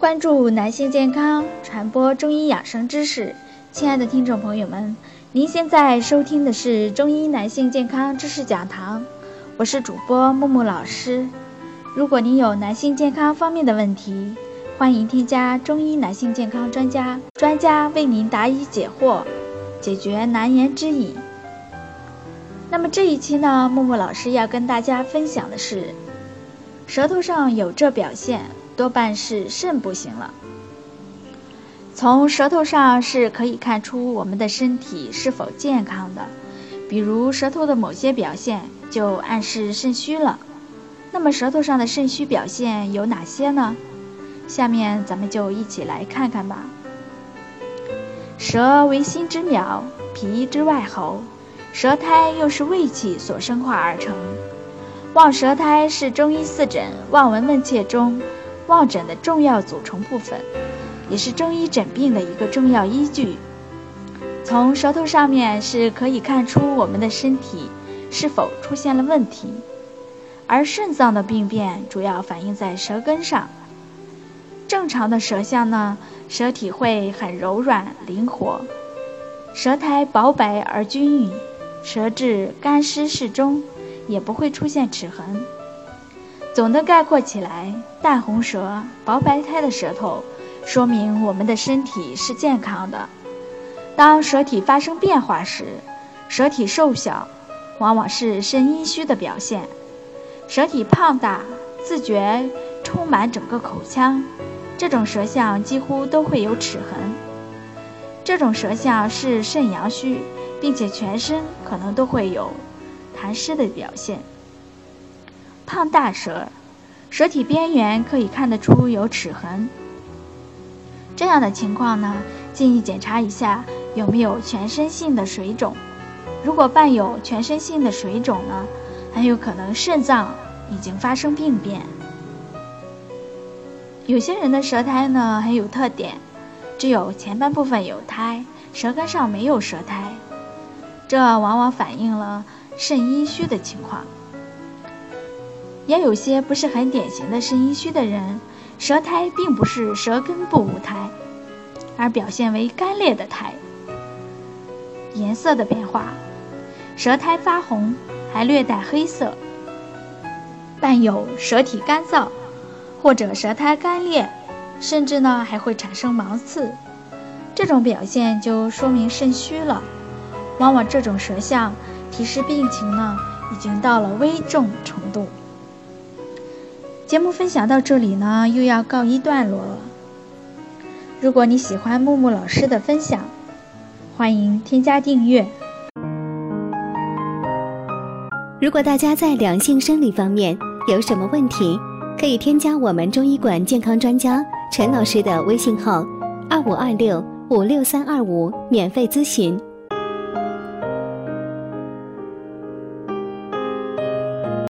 关注男性健康，传播中医养生知识。亲爱的听众朋友们，您现在收听的是中医男性健康知识讲堂，我是主播木木老师。如果您有男性健康方面的问题，欢迎添加中医男性健康专家，专家为您答疑解惑，解决难言之隐。那么这一期呢，木木老师要跟大家分享的是，舌头上有这表现。多半是肾不行了。从舌头上是可以看出我们的身体是否健康的，比如舌头的某些表现就暗示肾虚了。那么舌头上的肾虚表现有哪些呢？下面咱们就一起来看看吧。舌为心之苗，脾之外喉，舌苔又是胃气所生化而成。望舌苔是中医四诊望闻问切中。望诊的重要组成部分，也是中医诊病的一个重要依据。从舌头上面是可以看出我们的身体是否出现了问题，而肾脏的病变主要反映在舌根上。正常的舌象呢，舌体会很柔软灵活，舌苔薄白而均匀，舌质干湿适中，也不会出现齿痕。总的概括起来，淡红舌、薄白苔的舌头，说明我们的身体是健康的。当舌体发生变化时，舌体瘦小，往往是肾阴虚的表现；舌体胖大，自觉充满整个口腔，这种舌象几乎都会有齿痕。这种舌象是肾阳虚，并且全身可能都会有痰湿的表现。胖大舌，舌体边缘可以看得出有齿痕。这样的情况呢，建议检查一下有没有全身性的水肿。如果伴有全身性的水肿呢，很有可能肾脏已经发生病变。有些人的舌苔呢很有特点，只有前半部分有苔，舌根上没有舌苔，这往往反映了肾阴虚的情况。也有些不是很典型的肾阴虚的人，舌苔并不是舌根部无苔，而表现为干裂的苔。颜色的变化，舌苔发红，还略带黑色，伴有舌体干燥，或者舌苔干裂，甚至呢还会产生芒刺。这种表现就说明肾虚了。往往这种舌象提示病情呢已经到了危重程度。节目分享到这里呢，又要告一段落了。如果你喜欢木木老师的分享，欢迎添加订阅。如果大家在两性生理方面有什么问题，可以添加我们中医馆健康专家陈老师的微信号：二五二六五六三二五，免费咨询。